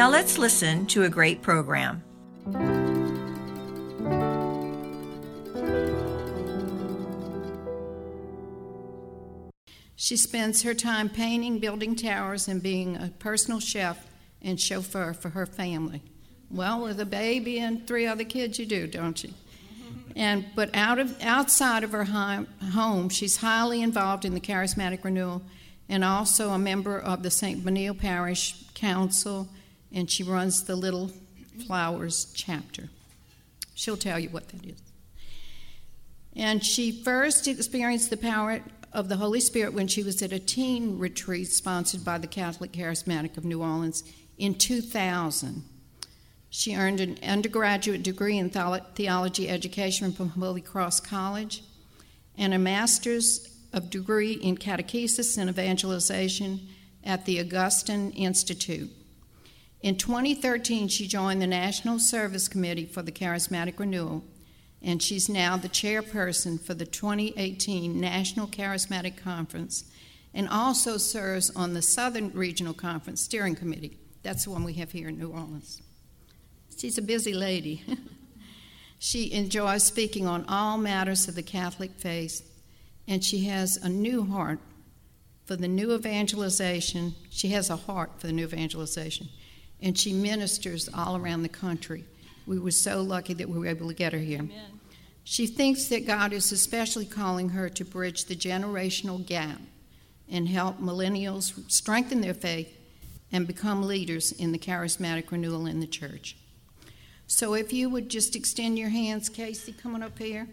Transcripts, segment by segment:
Now let's listen to a great program. She spends her time painting, building towers, and being a personal chef and chauffeur for her family. Well, with a baby and three other kids, you do, don't you? And but out of outside of her home, she's highly involved in the charismatic renewal, and also a member of the St. Benilde Parish Council, and she runs the Little Flowers chapter. She'll tell you what that is. And she first experienced the power of the Holy Spirit when she was at a teen retreat sponsored by the Catholic Charismatic of New Orleans in 2000. She earned an undergraduate degree in theology education from Holy Cross College and a master's of degree in catechesis and evangelization at the Augustine Institute. In 2013, she joined the National Service Committee for the Charismatic Renewal, and she's now the chairperson for the 2018 National Charismatic Conference and also serves on the Southern Regional Conference Steering Committee. That's the one we have here in New Orleans. She's a busy lady. she enjoys speaking on all matters of the Catholic faith, and she has a new heart for the new evangelization. She has a heart for the new evangelization, and she ministers all around the country. We were so lucky that we were able to get her here. Amen. She thinks that God is especially calling her to bridge the generational gap and help millennials strengthen their faith and become leaders in the charismatic renewal in the church. So if you would just extend your hands, Casey, coming up here.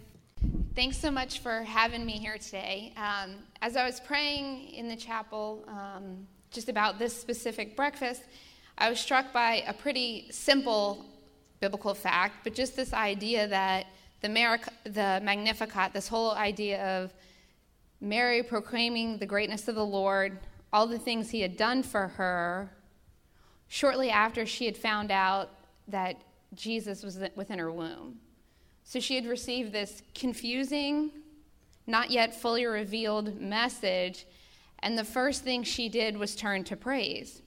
Thanks so much for having me here today. Um, as I was praying in the chapel um, just about this specific breakfast, I was struck by a pretty simple biblical fact, but just this idea that the, the Magnificat, this whole idea of Mary proclaiming the greatness of the Lord, all the things he had done for her, shortly after she had found out that Jesus was within her womb. So she had received this confusing, not yet fully revealed message, and the first thing she did was turn to praise.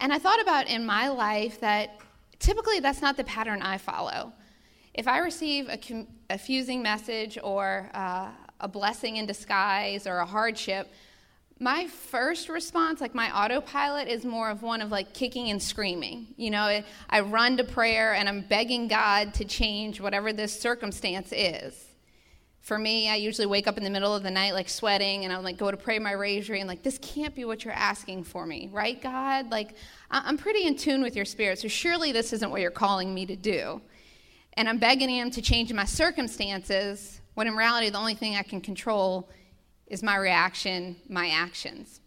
And I thought about in my life that typically that's not the pattern I follow. If I receive a confusing message or uh, a blessing in disguise or a hardship, my first response, like my autopilot, is more of one of like kicking and screaming. You know, I run to prayer and I'm begging God to change whatever this circumstance is. For me, I usually wake up in the middle of the night like sweating and I'm like go to pray my rosary and like this can't be what you're asking for me, right, God? Like I'm pretty in tune with your spirit, so surely this isn't what you're calling me to do. And I'm begging him to change my circumstances when in reality the only thing I can control is my reaction, my actions.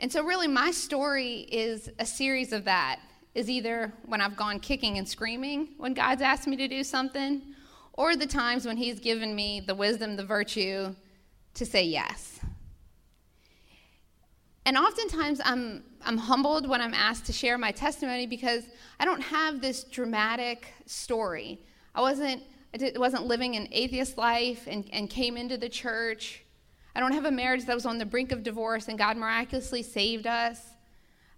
And so, really, my story is a series of that. Is either when I've gone kicking and screaming when God's asked me to do something, or the times when He's given me the wisdom, the virtue to say yes. And oftentimes I'm, I'm humbled when I'm asked to share my testimony because I don't have this dramatic story. I wasn't I did, wasn't living an atheist life and, and came into the church. I don't have a marriage that was on the brink of divorce and God miraculously saved us.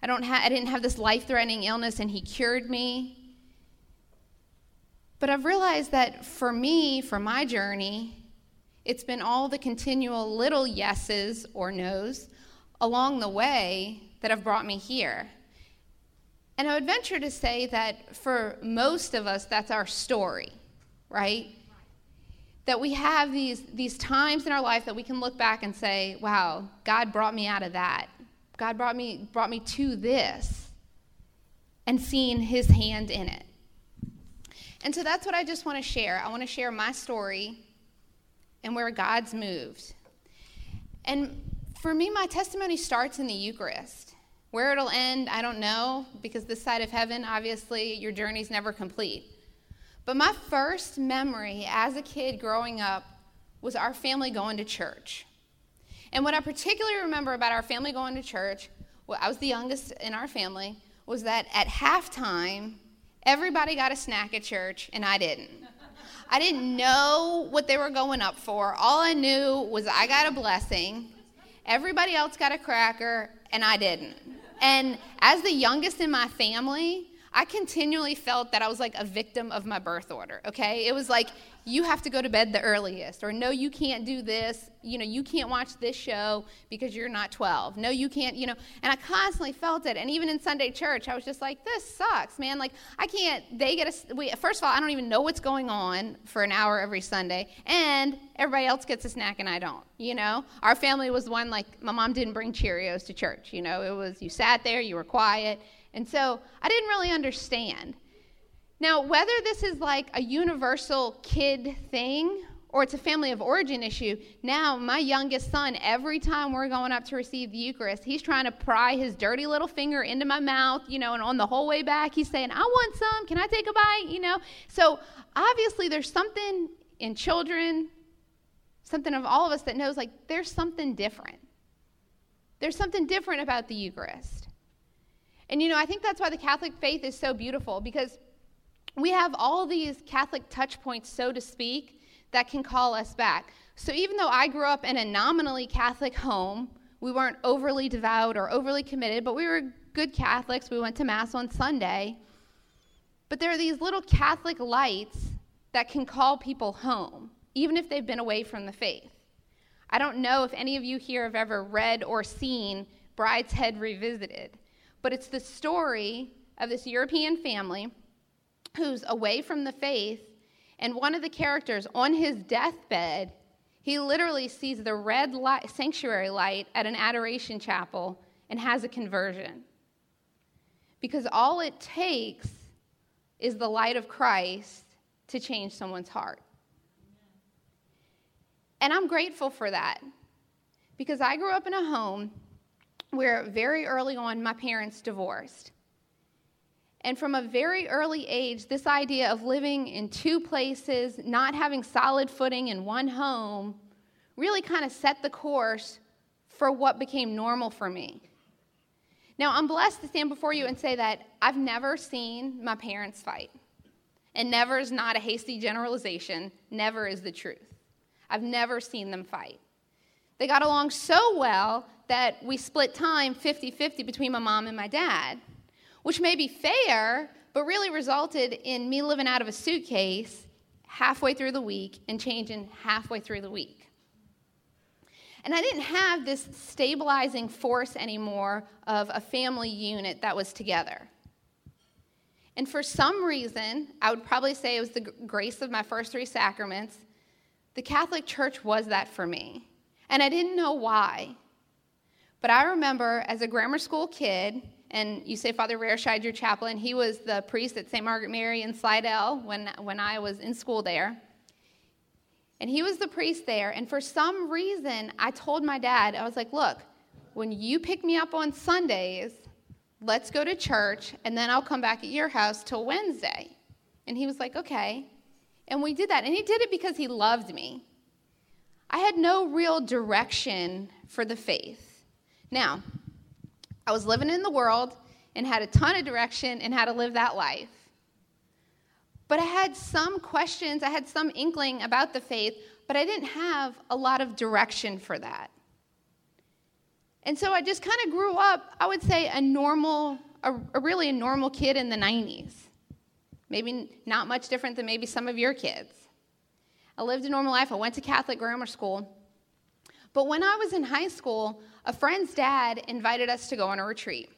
I, don't ha- I didn't have this life threatening illness and He cured me. But I've realized that for me, for my journey, it's been all the continual little yeses or nos along the way that have brought me here. And I would venture to say that for most of us, that's our story right? That we have these, these times in our life that we can look back and say, wow, God brought me out of that. God brought me, brought me to this and seeing his hand in it. And so that's what I just want to share. I want to share my story and where God's moved. And for me, my testimony starts in the Eucharist. Where it'll end, I don't know, because this side of heaven, obviously, your journey's never complete. But my first memory as a kid growing up was our family going to church. And what I particularly remember about our family going to church, well, I was the youngest in our family, was that at halftime, everybody got a snack at church and I didn't. I didn't know what they were going up for. All I knew was I got a blessing. Everybody else got a cracker and I didn't. And as the youngest in my family, I continually felt that I was like a victim of my birth order, okay? It was like, you have to go to bed the earliest, or no, you can't do this, you know, you can't watch this show because you're not 12. No, you can't, you know, and I constantly felt it. And even in Sunday church, I was just like, this sucks, man. Like, I can't, they get a, we, first of all, I don't even know what's going on for an hour every Sunday, and everybody else gets a snack and I don't, you know? Our family was one, like, my mom didn't bring Cheerios to church, you know? It was, you sat there, you were quiet, and so I didn't really understand. Now, whether this is like a universal kid thing or it's a family of origin issue, now my youngest son, every time we're going up to receive the Eucharist, he's trying to pry his dirty little finger into my mouth, you know, and on the whole way back, he's saying, I want some. Can I take a bite? You know? So obviously, there's something in children, something of all of us that knows like there's something different. There's something different about the Eucharist. And you know, I think that's why the Catholic faith is so beautiful because we have all these Catholic touch points, so to speak, that can call us back. So even though I grew up in a nominally Catholic home, we weren't overly devout or overly committed, but we were good Catholics. We went to Mass on Sunday. But there are these little Catholic lights that can call people home, even if they've been away from the faith. I don't know if any of you here have ever read or seen Brideshead Revisited but it's the story of this European family who's away from the faith, and one of the characters on his deathbed, he literally sees the red light, sanctuary light at an adoration chapel and has a conversion. Because all it takes is the light of Christ to change someone's heart. And I'm grateful for that because I grew up in a home where very early on my parents divorced. And from a very early age, this idea of living in two places, not having solid footing in one home, really kind of set the course for what became normal for me. Now, I'm blessed to stand before you and say that I've never seen my parents fight. And never is not a hasty generalization, never is the truth. I've never seen them fight. They got along so well that we split time 50 50 between my mom and my dad, which may be fair, but really resulted in me living out of a suitcase halfway through the week and changing halfway through the week. And I didn't have this stabilizing force anymore of a family unit that was together. And for some reason, I would probably say it was the grace of my first three sacraments, the Catholic Church was that for me. And I didn't know why. But I remember as a grammar school kid, and you say Father Rarescheid, your chaplain, he was the priest at St. Margaret Mary in Slidell when, when I was in school there. And he was the priest there. And for some reason, I told my dad, I was like, look, when you pick me up on Sundays, let's go to church, and then I'll come back at your house till Wednesday. And he was like, okay. And we did that. And he did it because he loved me. I had no real direction for the faith. Now, I was living in the world and had a ton of direction and how to live that life. But I had some questions, I had some inkling about the faith, but I didn't have a lot of direction for that. And so I just kind of grew up, I would say, a normal, a, a really a normal kid in the 90s. Maybe not much different than maybe some of your kids. I lived a normal life. I went to Catholic grammar school. But when I was in high school, a friend's dad invited us to go on a retreat.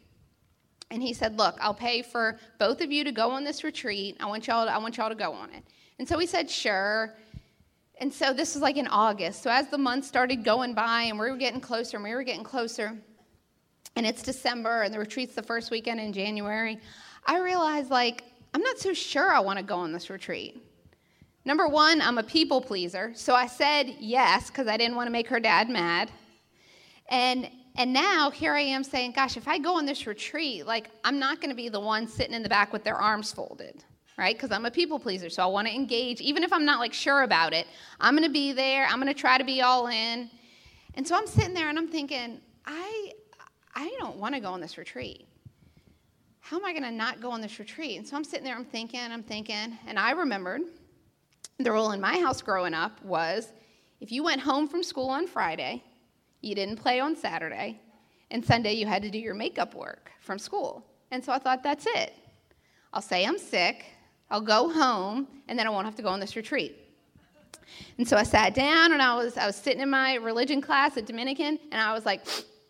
And he said, Look, I'll pay for both of you to go on this retreat. I want y'all to, I want y'all to go on it. And so we said, Sure. And so this was like in August. So as the month started going by and we were getting closer and we were getting closer, and it's December and the retreat's the first weekend in January, I realized like, I'm not so sure I want to go on this retreat. Number one, I'm a people pleaser. So I said yes because I didn't want to make her dad mad. And And now here I am saying, gosh, if I go on this retreat, like I'm not going to be the one sitting in the back with their arms folded, right? Because I'm a people pleaser, so I want to engage. Even if I'm not like sure about it, I'm going to be there. I'm going to try to be all in. And so I'm sitting there and I'm thinking, I, I don't want to go on this retreat. How am I going to not go on this retreat? And so I'm sitting there, I'm thinking, I'm thinking, and I remembered the rule in my house growing up was if you went home from school on Friday, you didn't play on Saturday, and Sunday you had to do your makeup work from school. And so I thought, that's it. I'll say I'm sick, I'll go home, and then I won't have to go on this retreat. And so I sat down and I was, I was sitting in my religion class at Dominican, and I was like,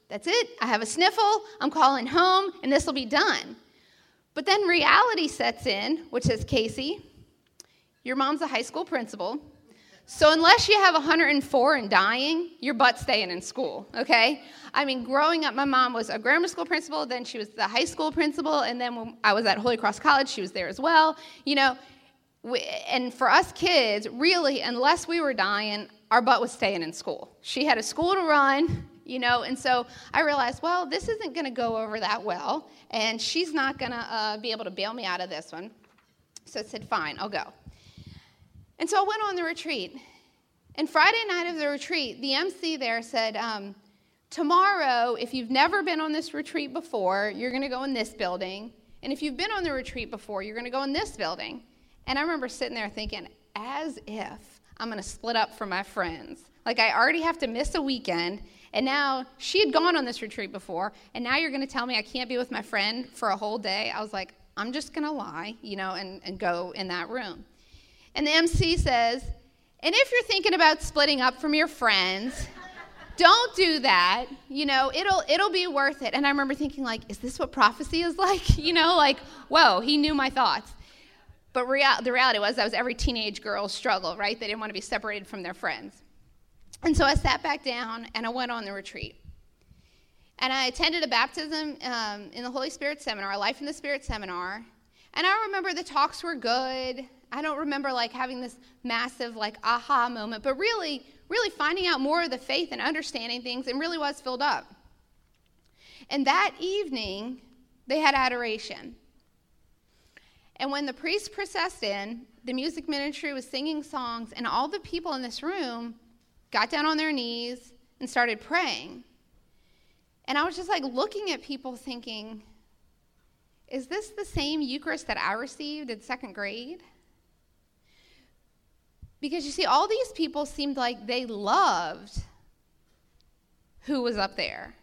that's it. I have a sniffle, I'm calling home, and this will be done. But then reality sets in, which says, Casey, your mom's a high school principal. So unless you have 104 and dying, your butt's staying in school, okay? I mean, growing up, my mom was a grammar school principal, then she was the high school principal, and then when I was at Holy Cross College, she was there as well. You know, we, and for us kids, really, unless we were dying, our butt was staying in school. She had a school to run, you know, and so I realized, well, this isn't to go over that well, and she's not to uh, be able to bail me out of this one. So I said, fine, I'll go. And so I went on the retreat. And Friday night of the retreat, the MC there said, um, Tomorrow, if you've never been on this retreat before, you're going to go in this building. And if you've been on the retreat before, you're going to go in this building. And I remember sitting there thinking, as if I'm going to split up from my friends. Like I already have to miss a weekend. And now she had gone on this retreat before. And now you're going to tell me I can't be with my friend for a whole day. I was like, I'm just going to lie, you know, and, and go in that room. And the MC says, and if you're thinking about splitting up from your friends, don't do that. You know, it'll it'll be worth it. And I remember thinking like, is this what prophecy is like? You know, like, whoa, he knew my thoughts. But the reality was that was every teenage girl's struggle, right? They didn't want to be separated from their friends. And so I sat back down and I went on the retreat. And I attended a baptism um, in the Holy Spirit seminar, a Life in the Spirit seminar. And I remember the talks were good. I don't remember like having this massive like aha moment, but really, really finding out more of the faith and understanding things and really was filled up. And that evening, they had adoration. And when the priest processed in, the music ministry was singing songs, and all the people in this room got down on their knees and started praying. And I was just like looking at people thinking, is this the same Eucharist that I received in second grade? Because you see, all these people seemed like they loved who was up there.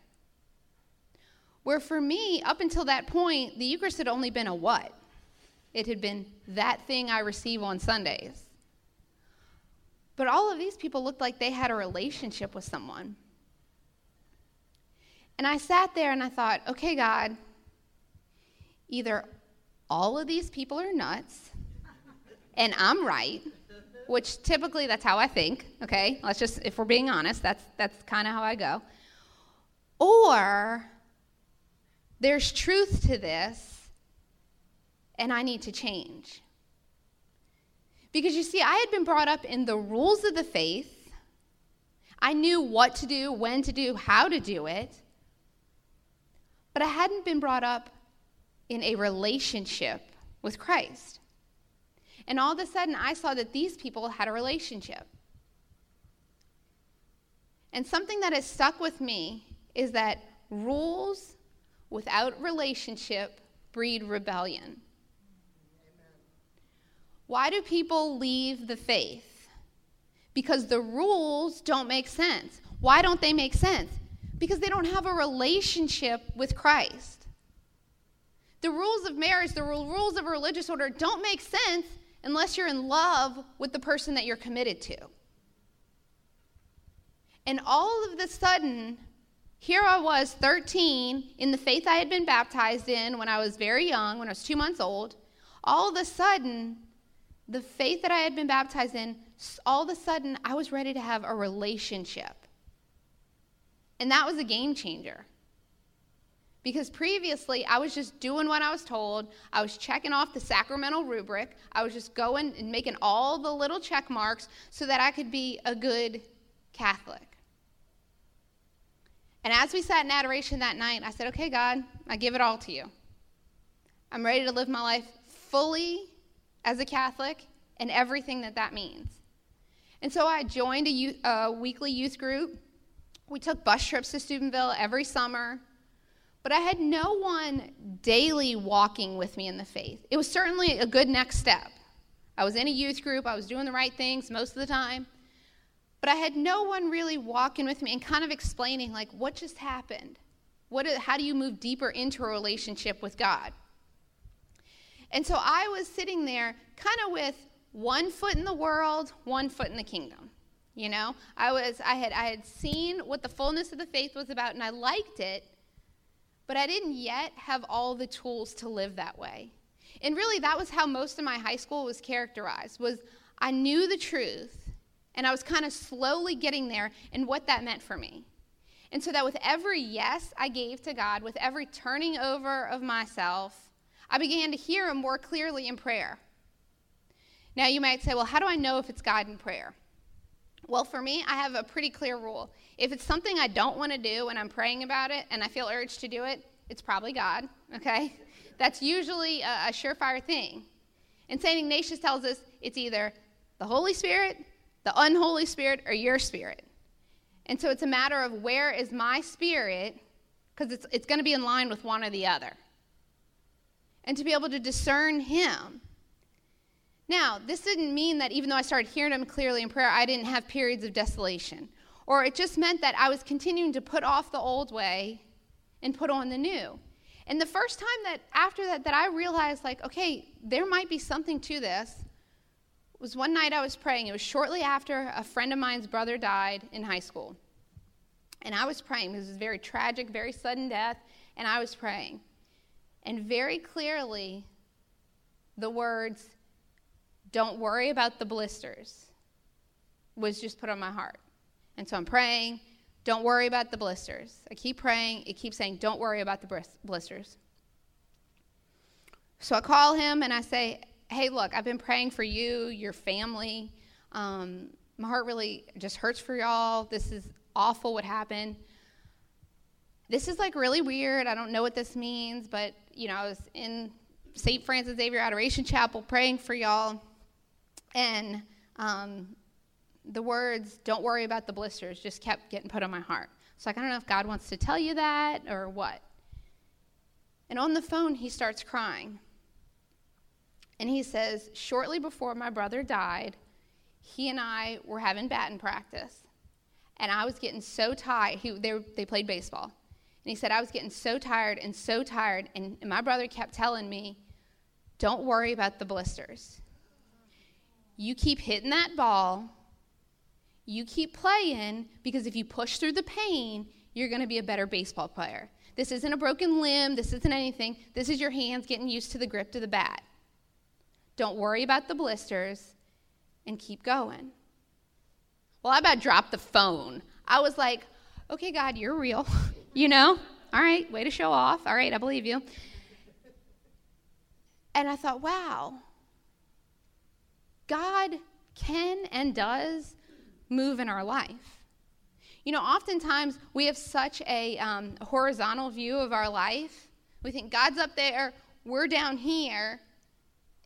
Where for me, up until that point, the Eucharist had only been a what? It had been that thing I receive on Sundays. But all of these people looked like they had a relationship with someone. And I sat there and I thought, okay, God, either all of these people are nuts and I'm right, which typically that's how I think, okay? Let's just, if we're being honest, that's, that's kind of how I go. Or there's truth to this and I need to change. Because you see, I had been brought up in the rules of the faith. I knew what to do, when to do, how to do it. But I hadn't been brought up in a relationship with Christ. And all of a sudden, I saw that these people had a relationship. And something that has stuck with me is that rules without relationship breed rebellion. Why do people leave the faith? Because the rules don't make sense. Why don't they make sense? Because they don't have a relationship with Christ. The rules of marriage, the rules of religious order don't make sense unless you're in love with the person that you're committed to. And all of a sudden, here I was, 13, in the faith I had been baptized in when I was very young, when I was two months old. All of a sudden, the faith that I had been baptized in, all of a sudden, I was ready to have a relationship. And that was a game changer. Because previously, I was just doing what I was told. I was checking off the sacramental rubric. I was just going and making all the little check marks so that I could be a good Catholic. And as we sat in adoration that night, I said, Okay, God, I give it all to you. I'm ready to live my life fully as a Catholic and everything that that means. And so I joined a, youth, a weekly youth group. We took bus trips to Steubenville every summer. But I had no one daily walking with me in the faith. It was certainly a good next step. I was in a youth group, I was doing the right things most of the time. But I had no one really walking with me and kind of explaining, like, what just happened? What, how do you move deeper into a relationship with God? And so I was sitting there kind of with one foot in the world, one foot in the kingdom. You know, I was I had I had seen what the fullness of the faith was about and I liked it, but I didn't yet have all the tools to live that way. And really that was how most of my high school was characterized was I knew the truth and I was kind of slowly getting there and what that meant for me. And so that with every yes I gave to God, with every turning over of myself, I began to hear Him more clearly in prayer. Now you might say, well, how do I know if it's God in prayer? Well, for me, I have a pretty clear rule. If it's something I don't want to do and I'm praying about it and I feel urged to do it, it's probably God, okay? That's usually a, a surefire thing. And St. Ignatius tells us it's either the Holy Spirit the unholy spirit or your spirit. And so it's a matter of where is my spirit, because it's, it's going to be in line with one or the other. And to be able to discern him. Now, this didn't mean that even though I started hearing him clearly in prayer, I didn't have periods of desolation. Or it just meant that I was continuing to put off the old way and put on the new. And the first time that after that that I realized like, okay, there might be something to this, was one night I was praying. It was shortly after a friend of mine's brother died in high school. And I was praying. This was very tragic, very sudden death. And I was praying. And very clearly, the words, don't worry about the blisters, was just put on my heart. And so I'm praying, don't worry about the blisters. I keep praying, it keeps saying, don't worry about the blisters. So I call him and I say, hey, look, I've been praying for you, your family. Um, my heart really just hurts for y'all. This is awful what happened. This is like really weird. I don't know what this means, but you know, I was in St. Francis Xavier Adoration Chapel praying for y'all, and um, the words, don't worry about the blisters, just kept getting put on my heart. So like, I don't know if God wants to tell you that or what. And on the phone, he starts crying. And he says, Shortly before my brother died, he and I were having batting practice. And I was getting so tired. He, they, they played baseball. And he said, I was getting so tired and so tired. And, and my brother kept telling me, Don't worry about the blisters. You keep hitting that ball. You keep playing because if you push through the pain, you're going to be a better baseball player. This isn't a broken limb. This isn't anything. This is your hands getting used to the grip of the bat. Don't worry about the blisters and keep going. Well, I about dropped the phone. I was like, okay, God, you're real. you know? All right, way to show off. All right, I believe you. And I thought, wow, God can and does move in our life. You know, oftentimes we have such a um, horizontal view of our life. We think God's up there, we're down here,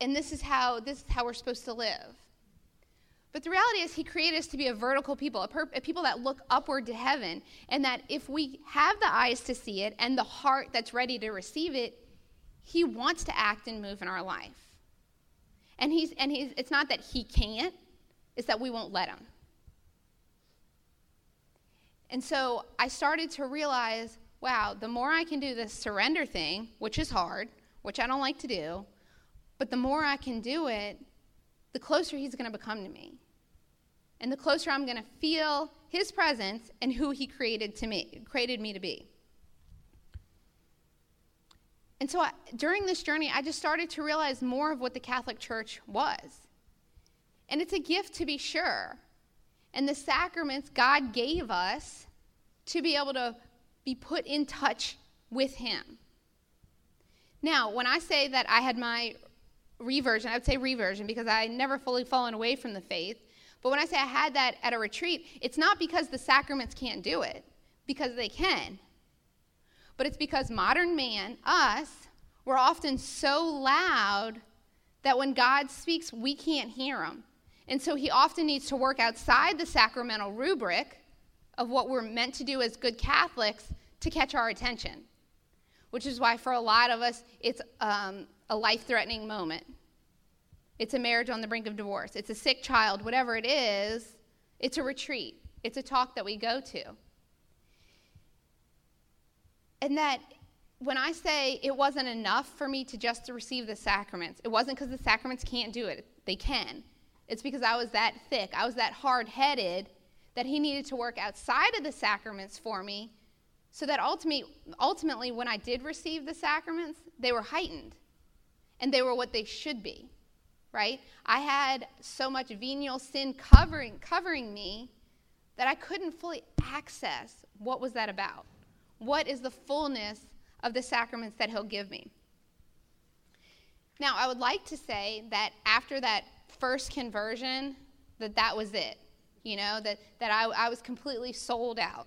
and this is how this is how we're supposed to live. But the reality is, He created us to be a vertical people, a, per- a, people that look upward to heaven, and that if we have the eyes to see it and the heart that's ready to receive it, He wants to act and move in our life. And He's and He's. It's not that He can't; it's that we won't let Him. And so I started to realize, wow, the more I can do this surrender thing, which is hard, which I don't like to do, but the more I can do it, the closer he's going to become to me. And the closer I'm going to feel his presence and who he created to me, created me to be. And so I, during this journey, I just started to realize more of what the Catholic Church was. And it's a gift to be sure. And the sacraments God gave us to be able to be put in touch with Him. Now, when I say that I had my reversion. I would say reversion because I never fully fallen away from the faith. But when I say I had that at a retreat, it's not because the sacraments can't do it. because they can. But it's because modern man, us, we're often so loud that when God speaks, we can't hear him. And so he often needs to work outside the sacramental rubric of what we're meant to do as good Catholics to catch our attention, which is why for a lot of us, it's um, a life threatening moment. It's a marriage on the brink of divorce. It's a sick child, whatever it is, it's a retreat. It's a talk that we go to. And that when I say it wasn't enough for me to just to receive the sacraments, it wasn't because the sacraments can't do it. They can. It's because I was that thick, I was that hard headed that he needed to work outside of the sacraments for me so that ultimately, ultimately, when I did receive the sacraments, they were heightened and they were what they should be, right? I had so much venial sin covering, covering me that I couldn't fully access what was that about. What is the fullness of the sacraments that he'll give me? Now, I would like to say that after that first conversion, that that was it you know, that, that I, I was completely sold out.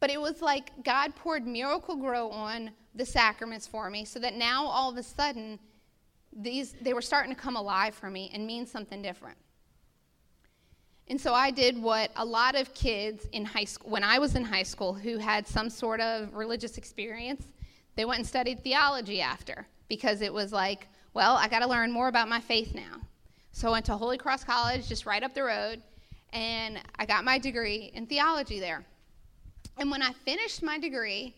But it was like God poured Miracle-Gro on the sacraments for me so that now all of a sudden these they were starting to come alive for me and mean something different. And so I did what a lot of kids in high school when I was in high school who had some sort of religious experience, they went and studied theology after because it was like, well, I got to learn more about my faith now. So I went to Holy Cross College, just right up the road, and I got my degree in theology there. And when I finished my degree,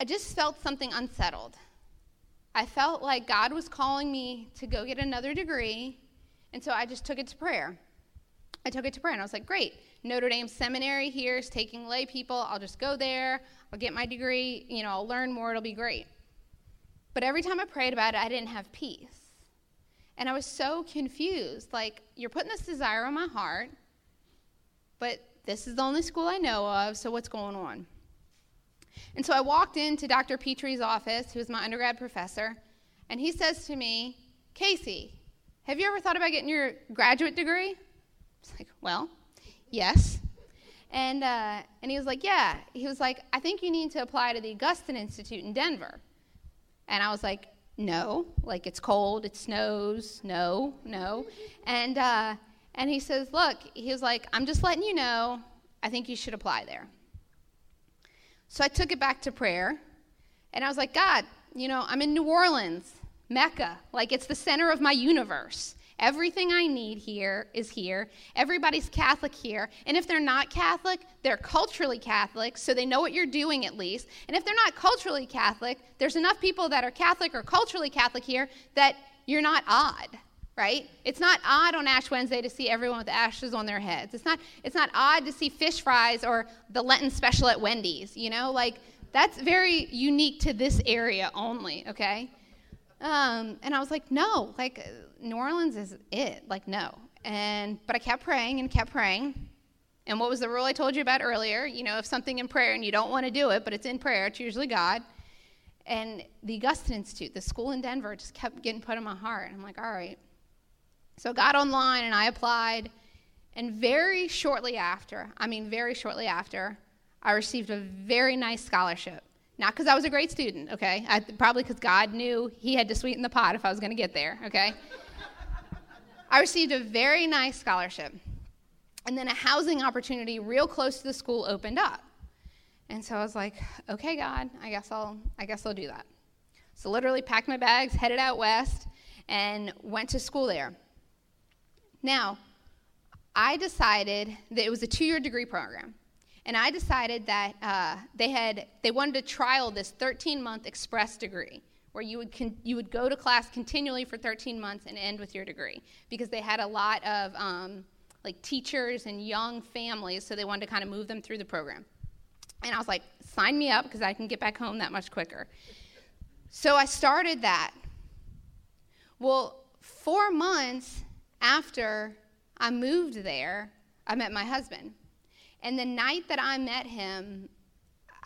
I just felt something unsettled. I felt like God was calling me to go get another degree, and so I just took it to prayer. I took it to prayer, and I was like, great. Notre Dame Seminary here is taking lay people. I'll just go there. I'll get my degree. You know, I'll learn more. It'll be great. But every time I prayed about it, I didn't have peace. And I was so confused. Like, you're putting this desire on my heart, but this is the only school I know of, so what's going on? And so I walked into Dr. Petrie's office, who is my undergrad professor, and he says to me, Casey, have you ever thought about getting your graduate degree? I was like, well, yes. And, uh, and he was like, yeah. He was like, I think you need to apply to the Augustine Institute in Denver. And I was like, no. Like it's cold, it snows, no, no. And, uh, and he says, Look, he was like, I'm just letting you know, I think you should apply there. So I took it back to prayer, and I was like, God, you know, I'm in New Orleans, Mecca, like it's the center of my universe. Everything I need here is here. Everybody's Catholic here. And if they're not Catholic, they're culturally Catholic, so they know what you're doing at least. And if they're not culturally Catholic, there's enough people that are Catholic or culturally Catholic here that you're not odd right? It's not odd on Ash Wednesday to see everyone with ashes on their heads. It's not, it's not odd to see fish fries or the Lenten special at Wendy's, you know? Like, that's very unique to this area only, okay? Um, and I was like, no, like, New Orleans is it. Like, no. And but I kept praying and kept praying. And what was the rule I told you about earlier? You know, if something in prayer and you don't want to do it, but it's in prayer, it's usually God. And the Augustine Institute, the school in Denver, just kept getting put in my heart. And I'm like, all right. So I got online and I applied. And very shortly after, I mean, very shortly after, I received a very nice scholarship. Not because I was a great student, okay? I, probably because God knew He had to sweeten the pot if I was going to get there, okay? I received a very nice scholarship. And then a housing opportunity real close to the school opened up. And so I was like, okay, God, I guess I'll, I guess I'll do that. So literally packed my bags, headed out west, and went to school there. Now, I decided that it was a two-year degree program and I decided that uh, they had they wanted to trial this 13-month express degree where you would con- you would go to class continually for 13 months and end with your degree because they had a lot of um, like teachers and young families, so they wanted to kind of move them through the program. And I was like, sign me up because I can get back home that much quicker. So I started that. Well, four months after I moved there, I met my husband. And the night that I met him,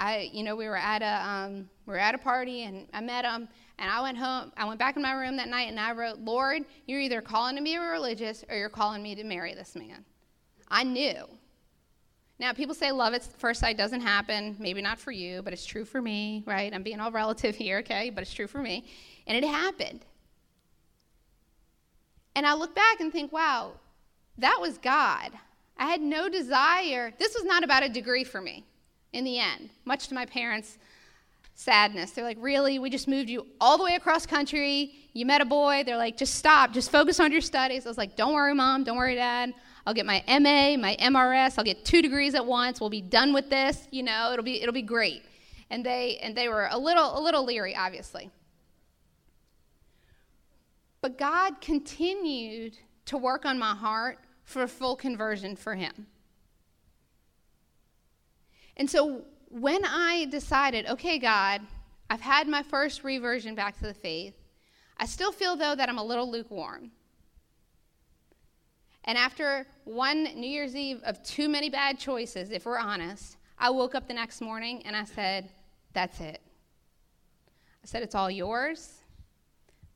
I, you know, we were at a, um, we were at a party, and I met him, and I went home. I went back in my room that night, and I wrote, "Lord, you're either calling to me a religious or you're calling me to marry this man." I knew, Now, people say love at first sight doesn't happen. Maybe not for you, but it's true for me, right? I'm being all relative here, okay? But it's true for me. And it happened. And I look back and think, wow, that was God. I had no desire. This was not about a degree for me in the end, much to my parents' sadness. They're like, really? We just moved you all the way across country. You met a boy. They're like, just stop. Just focus on your studies. I was like, don't worry, mom. Don't worry, dad. I'll get my MA, my MRS. I'll get two degrees at once. We'll be done with this. You know, it'll be it'll be great. And they and they were a little a little leery, obviously. But God continued to work on my heart for full conversion for Him. And so when I decided, okay, God, I've had my first reversion back to the faith, I still feel, though, that I'm a little lukewarm. And after one New Year's Eve of too many bad choices, if we're honest, I woke up the next morning and I said, That's it. I said, It's all yours.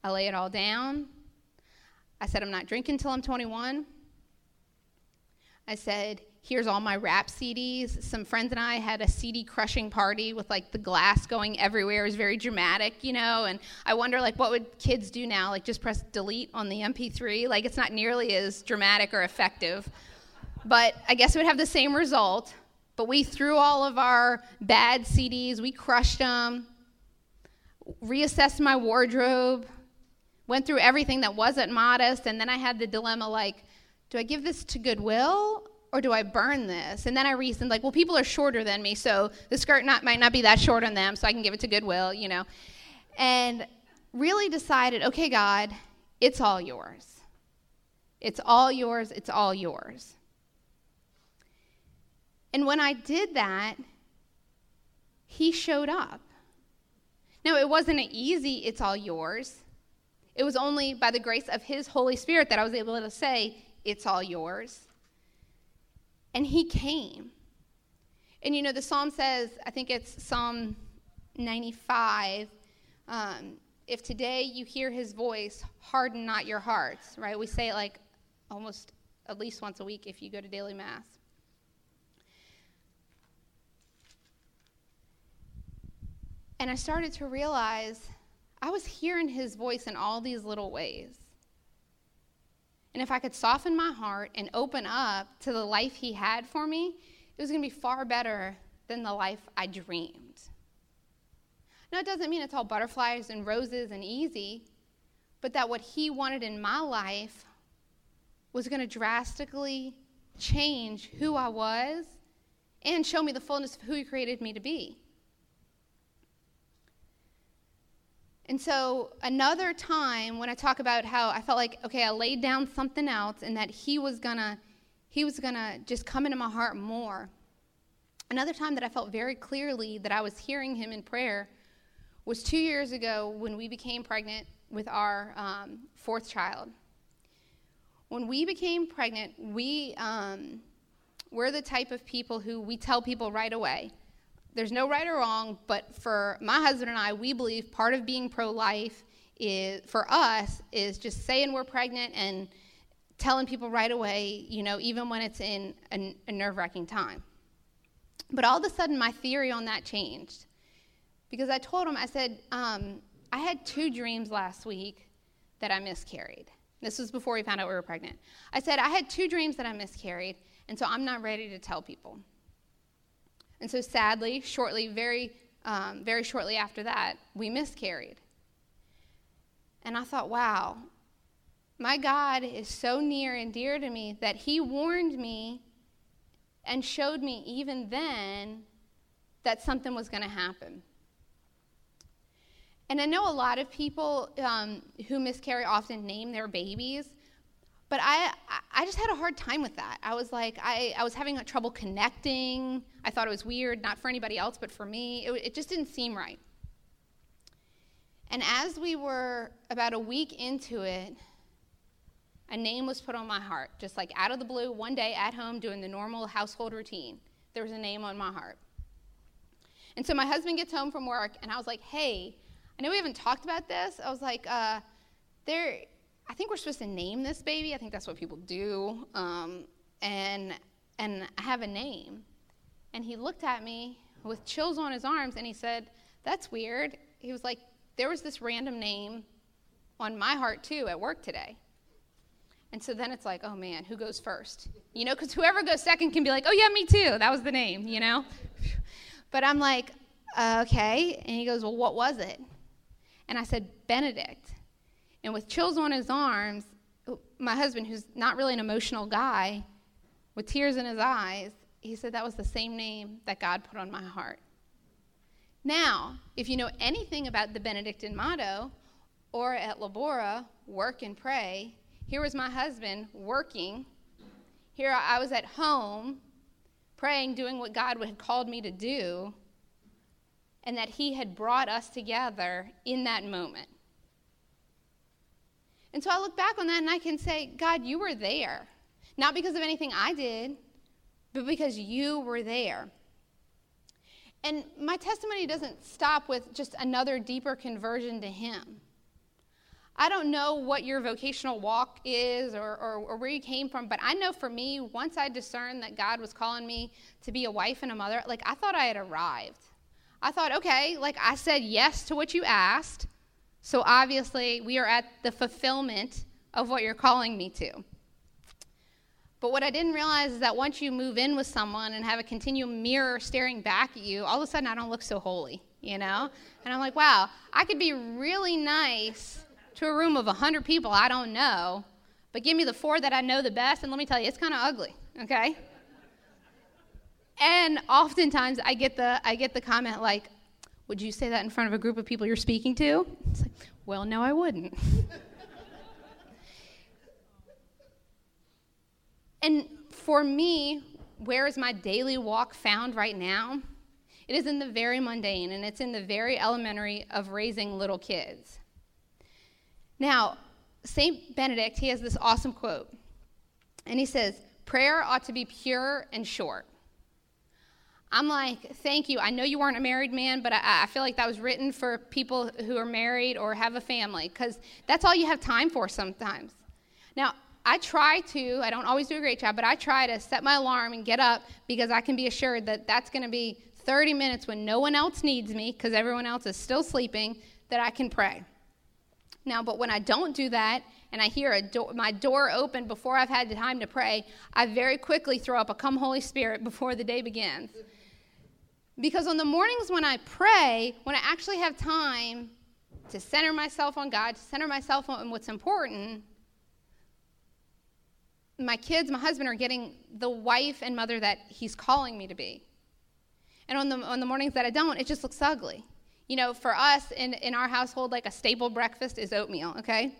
I lay it all down. I said, I'm not drinking until I'm 21. I said, here's all my rap CDs. Some friends and I had a CD crushing party with like the glass going everywhere. It was very dramatic, you know. And I wonder, like, what would kids do now? Like, just press delete on the MP3? Like, it's not nearly as dramatic or effective. But I guess it would have the same result. But we threw all of our bad CDs, we crushed them, reassessed my wardrobe, went through everything that wasn't modest. And then I had the dilemma like, do I give this to Goodwill or do I burn this? And then I reasoned, like, well, people are shorter than me, so the skirt not, might not be that short on them, so I can give it to Goodwill, you know. And really decided, okay, God, it's all yours. It's all yours, it's all yours. And when I did that, He showed up. Now, it wasn't an easy, it's all yours. It was only by the grace of His Holy Spirit that I was able to say, it's all yours. And he came. And you know, the psalm says, I think it's Psalm 95. Um, if today you hear his voice, harden not your hearts, right? We say it like almost at least once a week if you go to daily mass. And I started to realize I was hearing his voice in all these little ways. And if I could soften my heart and open up to the life He had for me, it was going to be far better than the life I dreamed. Now, it doesn't mean it's all butterflies and roses and easy, but that what He wanted in my life was going to drastically change who I was and show me the fullness of who He created me to be. And so, another time when I talk about how I felt like, okay, I laid down something else and that he was gonna, he was gonna just come into my heart more. Another time that I felt very clearly that I was hearing him in prayer was two years ago when we became pregnant with our um, fourth child. When we became pregnant, we, um, we're the type of people who we tell people right away there's no right or wrong, but for my husband and I, we believe part of being pro life is, for us, is just saying we're pregnant and telling people right away, you know, even when it's in a, a nerve wracking time. But all of a sudden, my theory on that changed because I told him, I said, um, I had two dreams last week that I miscarried. This was before we found out we were pregnant. I said, I had two dreams that I miscarried, and so I'm not ready to tell people. And so, sadly, shortly, very, um, very shortly after that, we miscarried. And I thought, wow, my God is so near and dear to me that He warned me and showed me even then that something was going to happen. And I know a lot of people um, who miscarry often name their babies, but I, I just had a hard time with that. I was like, I, I was having trouble connecting. I thought it was weird, not for anybody else, but for me. It, it just didn't seem right. And as we were about a week into it, a name was put on my heart, just like out of the blue, one day at home doing the normal household routine. There was a name on my heart. And so my husband gets home from work, and I was like, hey, I know we haven't talked about this. I was like, uh, there I think we're supposed to name this baby. I think that's what people do. Um, and and I have a name. And he looked at me with chills on his arms and he said, That's weird. He was like, There was this random name on my heart too at work today. And so then it's like, oh man, who goes first? You know, because whoever goes second can be like, oh yeah, me too. That was the name, you know? But I'm like, uh, okay. And he goes, well, what was it? And I said, Benedict. And with chills on his arms, my husband, who's not really an emotional guy, with tears in his eyes, he said that was the same name that God put on my heart. Now, if you know anything about the Benedictine motto, ora et labora, work and pray, here was my husband working. Here I was at home praying, doing what God had called me to do, and that He had brought us together in that moment. And so I look back on that and I can say, God, you were there. Not because of anything I did, but because you were there. And my testimony doesn't stop with just another deeper conversion to Him. I don't know what your vocational walk is or, or, or, where you came from, but I know for me, once I discerned that God was calling me to be a wife and a mother, like I thought I had arrived. I thought, okay, like I said yes to what you asked, so obviously we are at the fulfillment of what you're calling me to. But what I didn't realize is that once you move in with someone and have a continual mirror staring back at you, all of a sudden I don't look so holy, you know? And I'm like, wow, I could be really nice to a room of 100 people I don't know, but give me the four that I know the best, and let me tell you, it's kind of ugly, okay? And oftentimes I get the I get the comment like, "Would you say that in front of a group of people you're speaking to?" It's like, "Well, no, I wouldn't." and for me, where is my daily walk found right now? It is in the very mundane and it's in the very elementary of raising little kids. Now, St. Benedict, he has this awesome quote. And he says, Prayer ought to be pure and short. I'm like, thank you. I know you weren't a married man, but I, I feel like that was written for people who are married or have a family because that's all you have time for sometimes. Now, I try to, I don't always do a great job, but I try to set my alarm and get up because I can be assured that that's going to be 30 minutes when no one else needs me because everyone else is still sleeping that I can pray. Now, but when I don't do that and I hear do- my door open before I've had the time to pray, I very quickly throw up a come Holy Spirit before the day begins. Because on the mornings when I pray, when I actually have time to center myself on God, to center myself on what's important, my kids, my husband are getting the wife and mother that he's calling me to be. And on the, on the mornings that I don't, it just looks ugly. You know, for us in, in our household, like a staple breakfast is oatmeal, okay?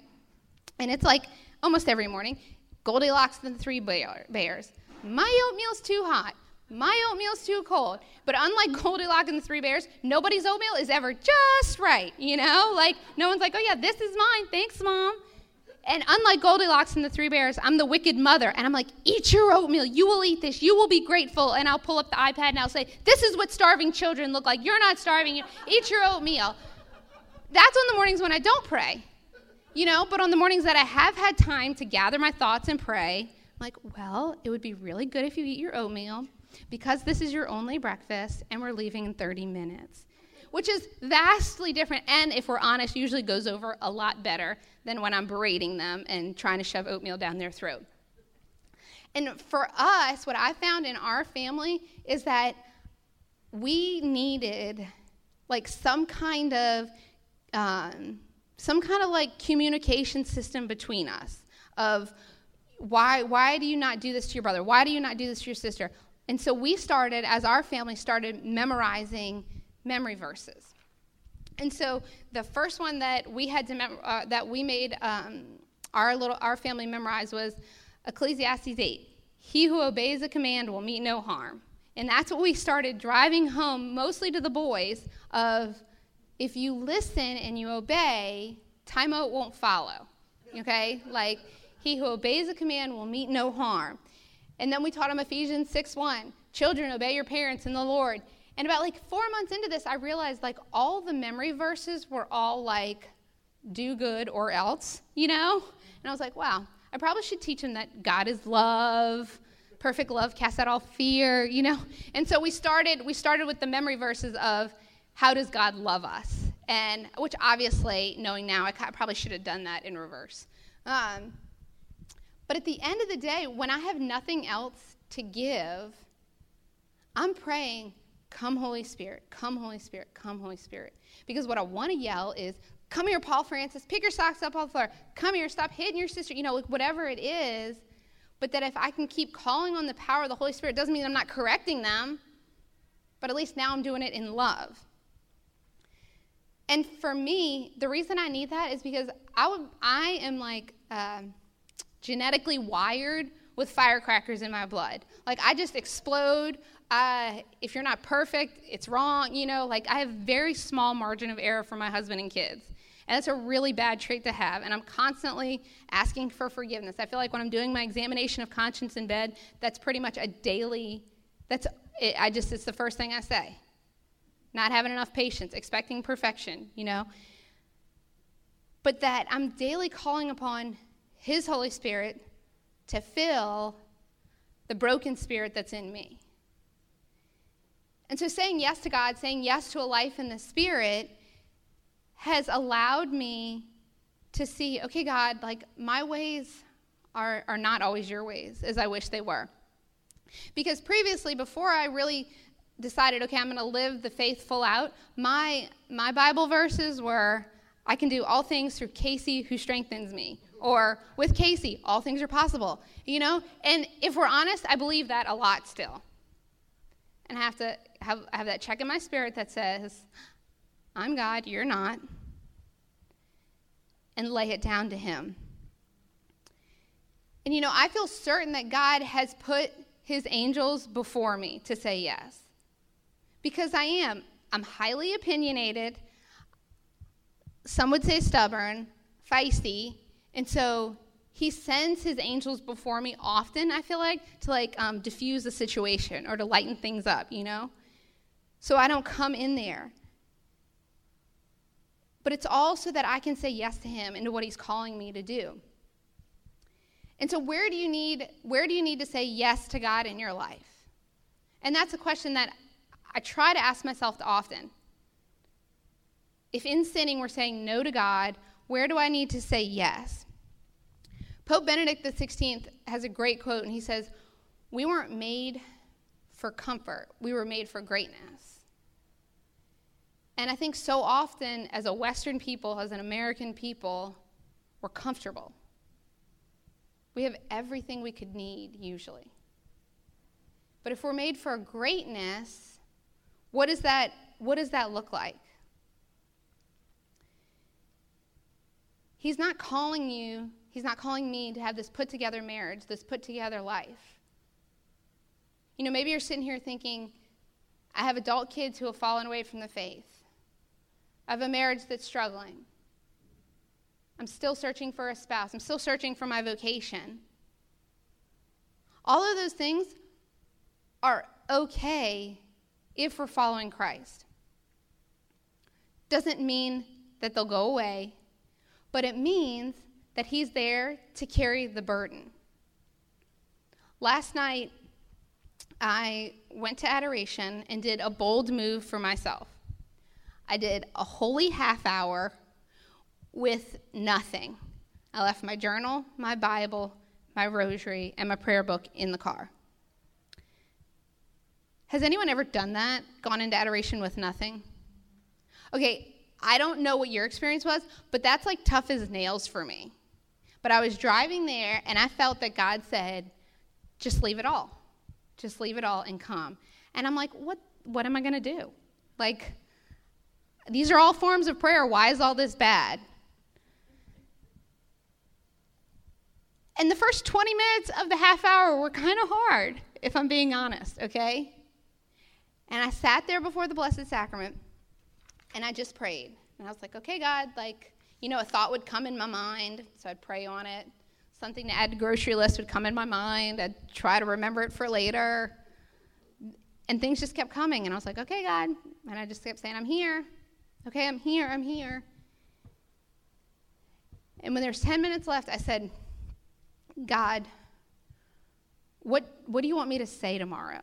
And it's like almost every morning Goldilocks and the Three Bears. My oatmeal's too hot. My oatmeal's too cold. But unlike Goldilocks and the Three Bears, nobody's oatmeal is ever just right, you know? Like, no one's like, oh yeah, this is mine. Thanks, mom. And unlike Goldilocks and the Three Bears, I'm the wicked mother. And I'm like, eat your oatmeal. You will eat this. You will be grateful. And I'll pull up the iPad and I'll say, this is what starving children look like. You're not starving. Eat your oatmeal. That's on the mornings when I don't pray. You know, but on the mornings that I have had time to gather my thoughts and pray, I'm like, well, it would be really good if you eat your oatmeal because this is your only breakfast and we're leaving in 30 minutes which is vastly different. And if we're honest usually goes over a lot better than when i'm berating them and trying to shove oatmeal down their throat. And for us what i found in our family is that we needed like some kind of um, some kind of like communication system between us of why why do you not do this to your brother? Why do you not do this to your sister and so we started as our family started memorizing memory verses. And so the first one that we had to mem- uh, that we made um, our little our family memorize was Ecclesiastes 8. He who obeys a command will meet no harm. And that's what we started driving home mostly to the boys of if you listen and you obey, timeout won't follow. Okay? Like he who obeys a command will meet no harm. And then we taught them Ephesians 6 1. Children, obey your parents in the Lord. And about like four months into this, I realized like all the memory verses were all like, do good or else, you know? And I was like, wow, I probably should teach them that God is love, perfect love casts out all fear, you know? And so we started, we started with the memory verses of how does God love us? And which obviously, knowing now, I probably should have done that in reverse. Um, but at the end of the day, when I have nothing else to give, I'm praying, Come, Holy Spirit, come, Holy Spirit, come, Holy Spirit. Because what I want to yell is, Come here, Paul Francis, pick your socks up off the floor. Come here, stop hitting your sister. You know, like whatever it is. But that if I can keep calling on the power of the Holy Spirit, doesn't mean I'm not correcting them, but at least now I'm doing it in love. And for me, the reason I need that is because I, would, I am like uh, genetically wired with firecrackers in my blood. Like I just explode. Uh, if you're not perfect, it's wrong. You know, like I have very small margin of error for my husband and kids. And that's a really bad trait to have. And I'm constantly asking for forgiveness. I feel like when I'm doing my examination of conscience in bed, that's pretty much a daily, that's, it, I just, it's the first thing I say. Not having enough patience, expecting perfection, you know. But that I'm daily calling upon His Holy Spirit to fill the broken spirit that's in me. And so saying yes to God, saying yes to a life in the Spirit, has allowed me to see, okay, God, like my ways are, are not always your ways as I wish they were. Because previously, before I really decided, okay, I'm going to live the faithful out, my, my Bible verses were, I can do all things through Casey who strengthens me. Or with Casey, all things are possible. You know? And if we're honest, I believe that a lot still. And I have to have, have that check in my spirit that says, I'm God, you're not. And lay it down to Him. And you know, I feel certain that God has put His angels before me to say yes. Because I am. I'm highly opinionated. Some would say stubborn, feisty, and so he sends his angels before me often, I feel like, to like um, diffuse the situation or to lighten things up, you know? So I don't come in there. But it's also that I can say yes to him and to what he's calling me to do. And so where do you need where do you need to say yes to God in your life? And that's a question that I try to ask myself often. If in sinning we're saying no to God, where do I need to say yes? Pope Benedict XVI has a great quote, and he says, We weren't made for comfort, we were made for greatness. And I think so often, as a Western people, as an American people, we're comfortable. We have everything we could need, usually. But if we're made for greatness, what does that, what does that look like? He's not calling you, he's not calling me to have this put together marriage, this put together life. You know, maybe you're sitting here thinking, I have adult kids who have fallen away from the faith. I have a marriage that's struggling. I'm still searching for a spouse. I'm still searching for my vocation. All of those things are okay if we're following Christ. Doesn't mean that they'll go away but it means that He's there to carry the burden. Last night, I went to adoration and did a bold move for myself. I did a holy half hour with nothing. I left my journal, my Bible, my rosary, and my prayer book in the car. Has anyone ever done that? Gone into adoration with nothing? Okay, I don't know what your experience was, but that's like tough as nails for me. But I was driving there and I felt that God said, just leave it all. Just leave it all and come. And I'm like, what what am I going to do? Like these are all forms of prayer. Why is all this bad? And the first 20 minutes of the half hour were kind of hard, if I'm being honest, okay? And I sat there before the Blessed Sacrament and I just prayed. And I was like, okay, God, like, you know, a thought would come in my mind, so I'd pray on it. Something to add to grocery list would come in my mind. I'd try to remember it for later. And things just kept coming. And I was like, okay, God. And I just kept saying, I'm here. Okay, I'm here. I'm here. And when there's 10 minutes left, I said, God, what, what do you want me to say tomorrow?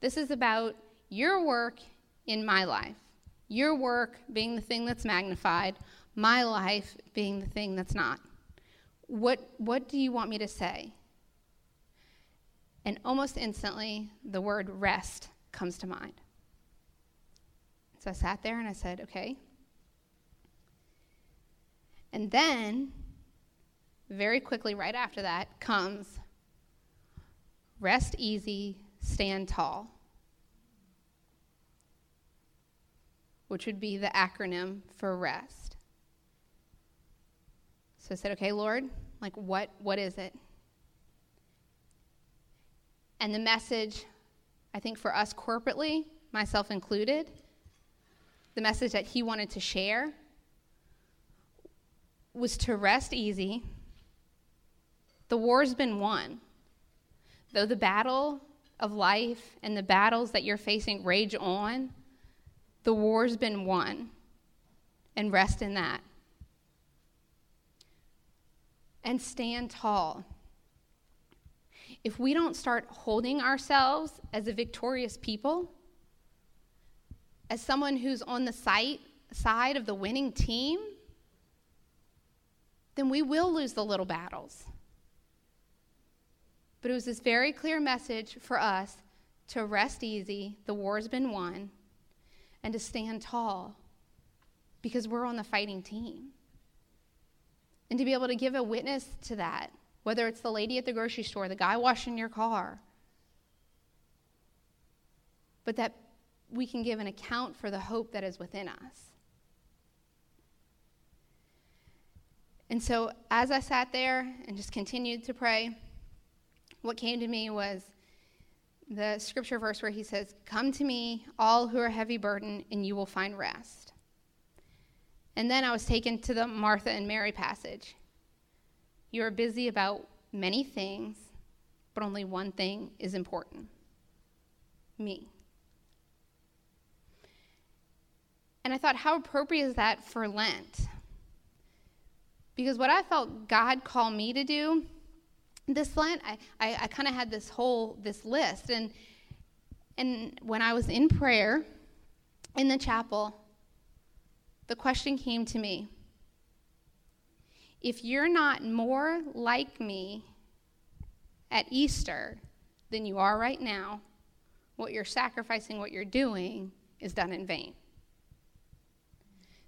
This is about your work in my life, your work being the thing that's magnified, my life being the thing that's not. What, what do you want me to say? And almost instantly, the word rest comes to mind. So I sat there and I said, okay. And then, very quickly, right after that, comes rest easy, stand tall, which would be the acronym for rest. So I said, okay, Lord, like what, what is it? And the message, I think for us corporately, myself included, the message that he wanted to share was to rest easy. The war's been won. Though the battle of life and the battles that you're facing rage on, the war's been won. And rest in that. And stand tall. If we don't start holding ourselves as a victorious people, as someone who's on the site, side of the winning team, then we will lose the little battles. But it was this very clear message for us to rest easy, the war's been won, and to stand tall because we're on the fighting team. And to be able to give a witness to that, whether it's the lady at the grocery store, the guy washing your car, but that we can give an account for the hope that is within us. And so, as I sat there and just continued to pray, what came to me was the scripture verse where he says, Come to me, all who are heavy burdened, and you will find rest. And then I was taken to the Martha and Mary passage. You are busy about many things, but only one thing is important me. And I thought, how appropriate is that for Lent? Because what I felt God call me to do this Lent, I, I, I kind of had this whole this list, and and when I was in prayer in the chapel, the question came to me: If you're not more like me at Easter than you are right now, what you're sacrificing, what you're doing, is done in vain.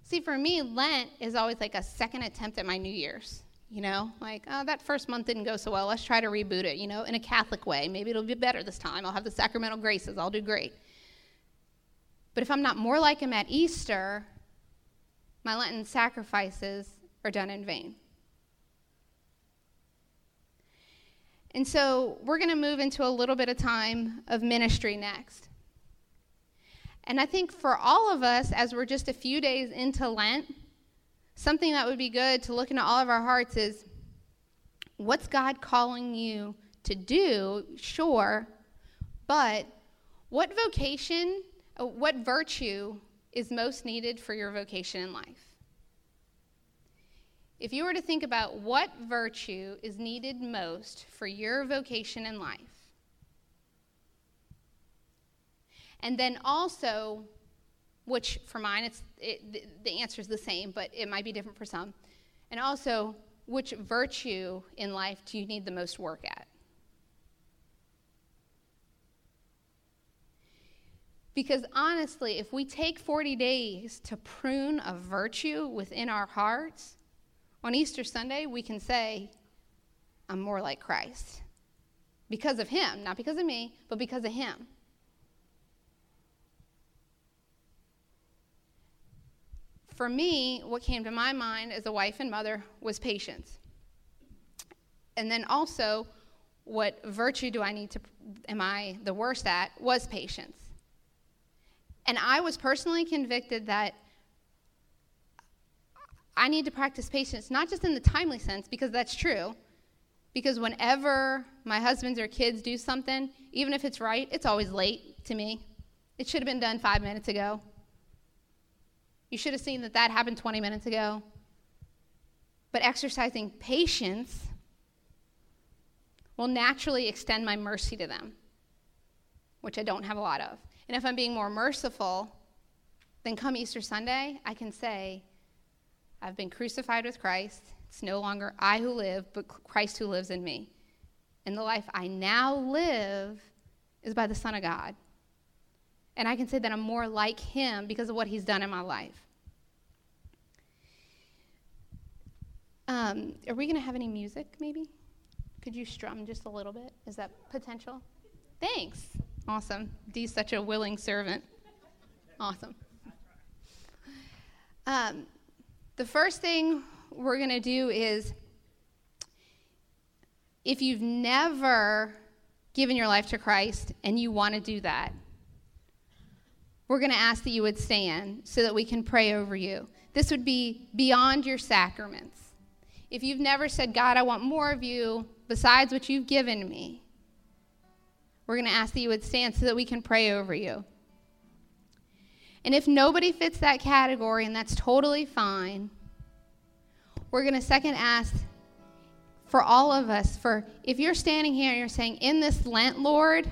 See, for me, Lent is always like a second attempt at my New Year's. You know, like, oh, that first month didn't go so well. Let's try to reboot it, you know, in a Catholic way. Maybe it'll be better this time. I'll have the sacramental graces. I'll do great. But if I'm not more like him at Easter, my Lenten sacrifices are done in vain. And so we're going to move into a little bit of time of ministry next. And I think for all of us, as we're just a few days into Lent, something that would be good to look into all of our hearts is what's God calling you to do? Sure, but what vocation, uh, what virtue is most needed for your vocation in life? If you were to think about what virtue is needed most for your vocation in life, And then also, which for mine, it's, it, the, the answer is the same, but it might be different for some. And also, which virtue in life do you need the most work at? Because honestly, if we take 40 days to prune a virtue within our hearts, on Easter Sunday, we can say, I'm more like Christ. Because of Him, not because of me, but because of Him. For me, what came to my mind as a wife and mother was patience. And then also, what virtue do I need to, am I the worst at, was patience. And I was personally convicted that I need to practice patience, not just in the timely sense, because that's true. Because whenever my husbands or kids do something, even if it's right, it's always late to me. It should have been done five minutes ago. You should have seen that that happened 20 minutes ago. But exercising patience will naturally extend my mercy to them, which I don't have a lot of. And if I'm being more merciful, then come Easter Sunday, I can say, I've been crucified with Christ. It's no longer I who live, but Christ who lives in me. And the life I now live is by the Son of God. And I can say that I'm more like Him because of what He's done in my life. Um, are we going to have any music, maybe? Could you strum just a little bit? Is that potential? Thanks. Awesome. Dee's such a willing servant. Awesome. Um, the first thing we're going to do is if you've never given your life to Christ and you want to do that, we're going to ask that you would stand so that we can pray over you. This would be beyond your sacraments. If you've never said, God, I want more of you besides what you've given me, we're going to ask that you would stand so that we can pray over you. And if nobody fits that category, and that's totally fine, we're going to second ask for all of us for if you're standing here and you're saying, In this Lent, Lord,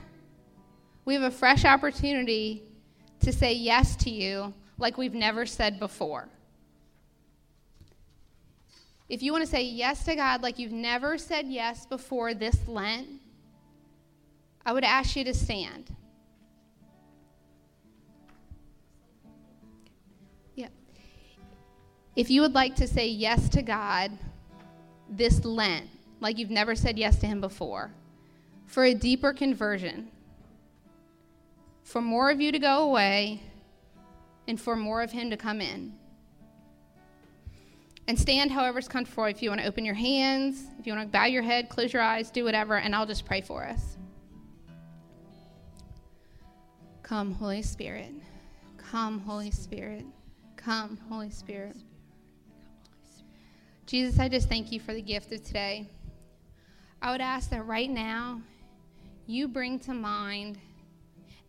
we have a fresh opportunity to say yes to you like we've never said before. If you want to say yes to God like you've never said yes before this Lent, I would ask you to stand. Yeah. If you would like to say yes to God this Lent, like you've never said yes to Him before, for a deeper conversion, for more of you to go away, and for more of Him to come in. And stand however's comfortable. If you want to open your hands, if you want to bow your head, close your eyes, do whatever, and I'll just pray for us. Come, Holy Spirit. Come, Holy Spirit. Come, Holy Spirit. Jesus, I just thank you for the gift of today. I would ask that right now you bring to mind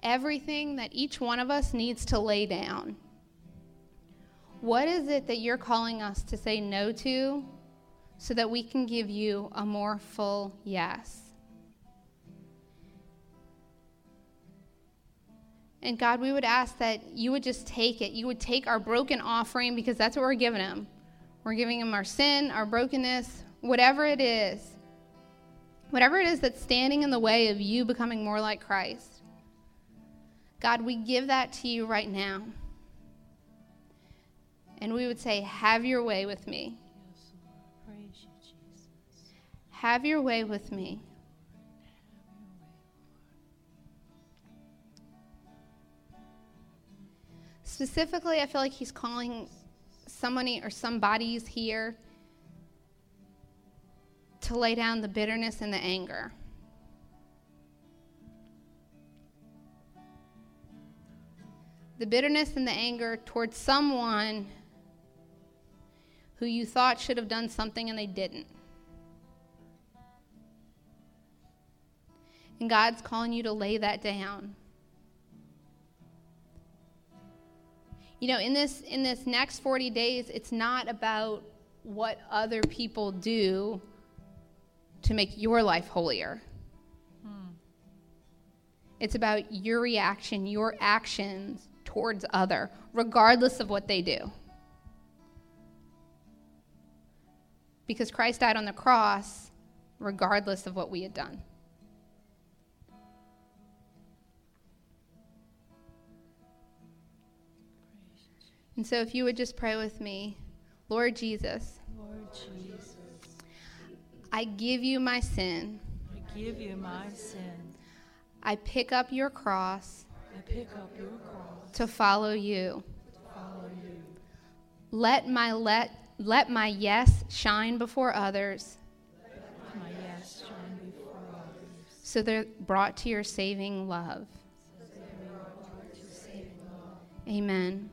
everything that each one of us needs to lay down what is it that you're calling us to say no to so that we can give you a more full yes? And God, we would ask that you would just take it. You would take our broken offering because that's what we're giving Him. We're giving Him our sin, our brokenness, whatever it is. Whatever it is that's standing in the way of you becoming more like Christ. God, we give that to you right now and we would say, Have your way with me. Have your way with me. Specifically, I feel like he's calling somebody or somebody's here to lay down the bitterness and the anger. The bitterness and the anger towards someone who you thought should have done something and they didn't. And God's calling you to lay that down. You know, in this in this next 40 days, it's not about what other people do to make your life holier. Hmm. It's about your reaction, your actions towards other, regardless of what they do. because Christ died on the cross regardless of what we had done. And so, if you would just pray with me, Lord Jesus, Lord Jesus, I give you my sin. I give you my sin. I pick up your cross. I pick up your cross to follow you. Let my let let my yes shine before others. Let my yes shine before others. So they're brought to your saving love. Amen.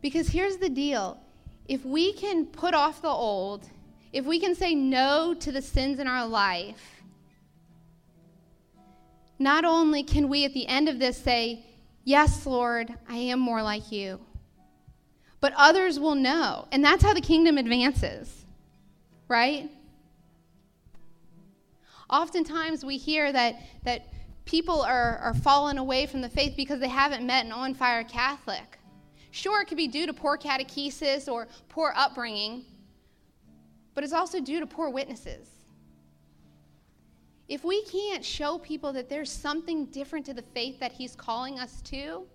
Because here's the deal if we can put off the old, if we can say no to the sins in our life, not only can we at the end of this say, Yes, Lord, I am more like you but others will know. And that's how the kingdom advances, right? Oftentimes we hear that, that people are, are falling away from the faith because they haven't met an on fire Catholic. Sure, it could be due to poor catechesis or poor upbringing, but it's also due to poor witnesses. If we can't show people that there's something different to the faith that He's calling us to,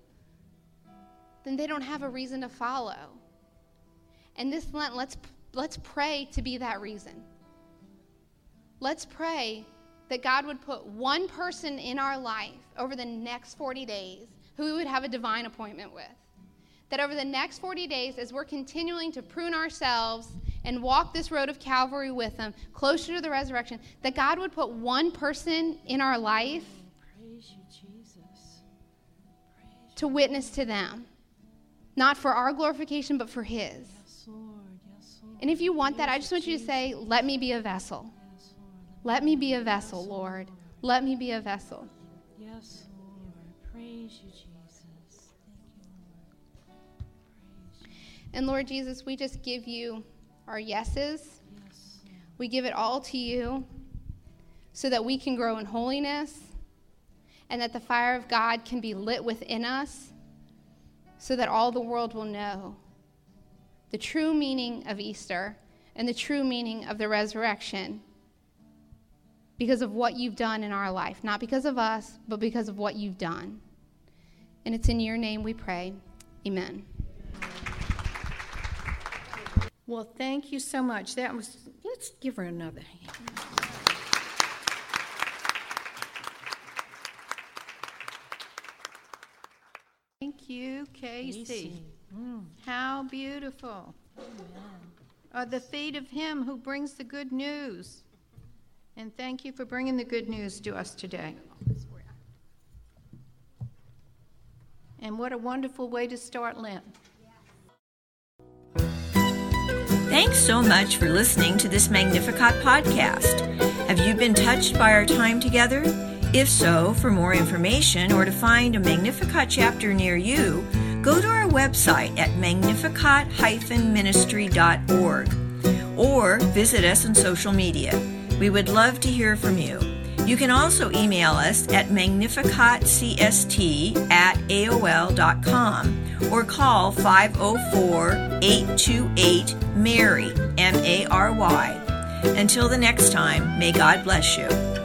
then they don't have a reason to follow. And this Lent, let's, let's pray to be that reason. Let's pray that God would put one person in our life over the next 40 days who we would have a divine appointment with. That over the next 40 days, as we're continuing to prune ourselves and walk this road of Calvary with Him, closer to the resurrection, that God would put one person in our life to witness to them. Not for our glorification, but for His. Yes, Lord. Yes, Lord. And if you want that, I just want you to say, Let me be a vessel. Let me be a vessel, Lord. Let me be a vessel. Yes, Lord. Praise you, Jesus. You, and Lord Jesus, we just give you our yeses. Yes. We give it all to you so that we can grow in holiness and that the fire of God can be lit within us so that all the world will know the true meaning of Easter and the true meaning of the resurrection because of what you've done in our life. Not because of us, but because of what you've done. And it's in your name we pray. Amen. Well, thank you so much. That was, let's give her another hand. Thank you, Casey. Mm. How beautiful. Are the feet of him who brings the good news. And thank you for bringing the good news to us today. And what a wonderful way to start Lent. Thanks so much for listening to this Magnificat podcast. Have you been touched by our time together? If so, for more information or to find a Magnificat chapter near you, go to our website at magnificat-ministry.org or visit us on social media. We would love to hear from you. You can also email us at magnificatcst at aol.com or call 504 828 MARY, M A R Y. Until the next time, may God bless you.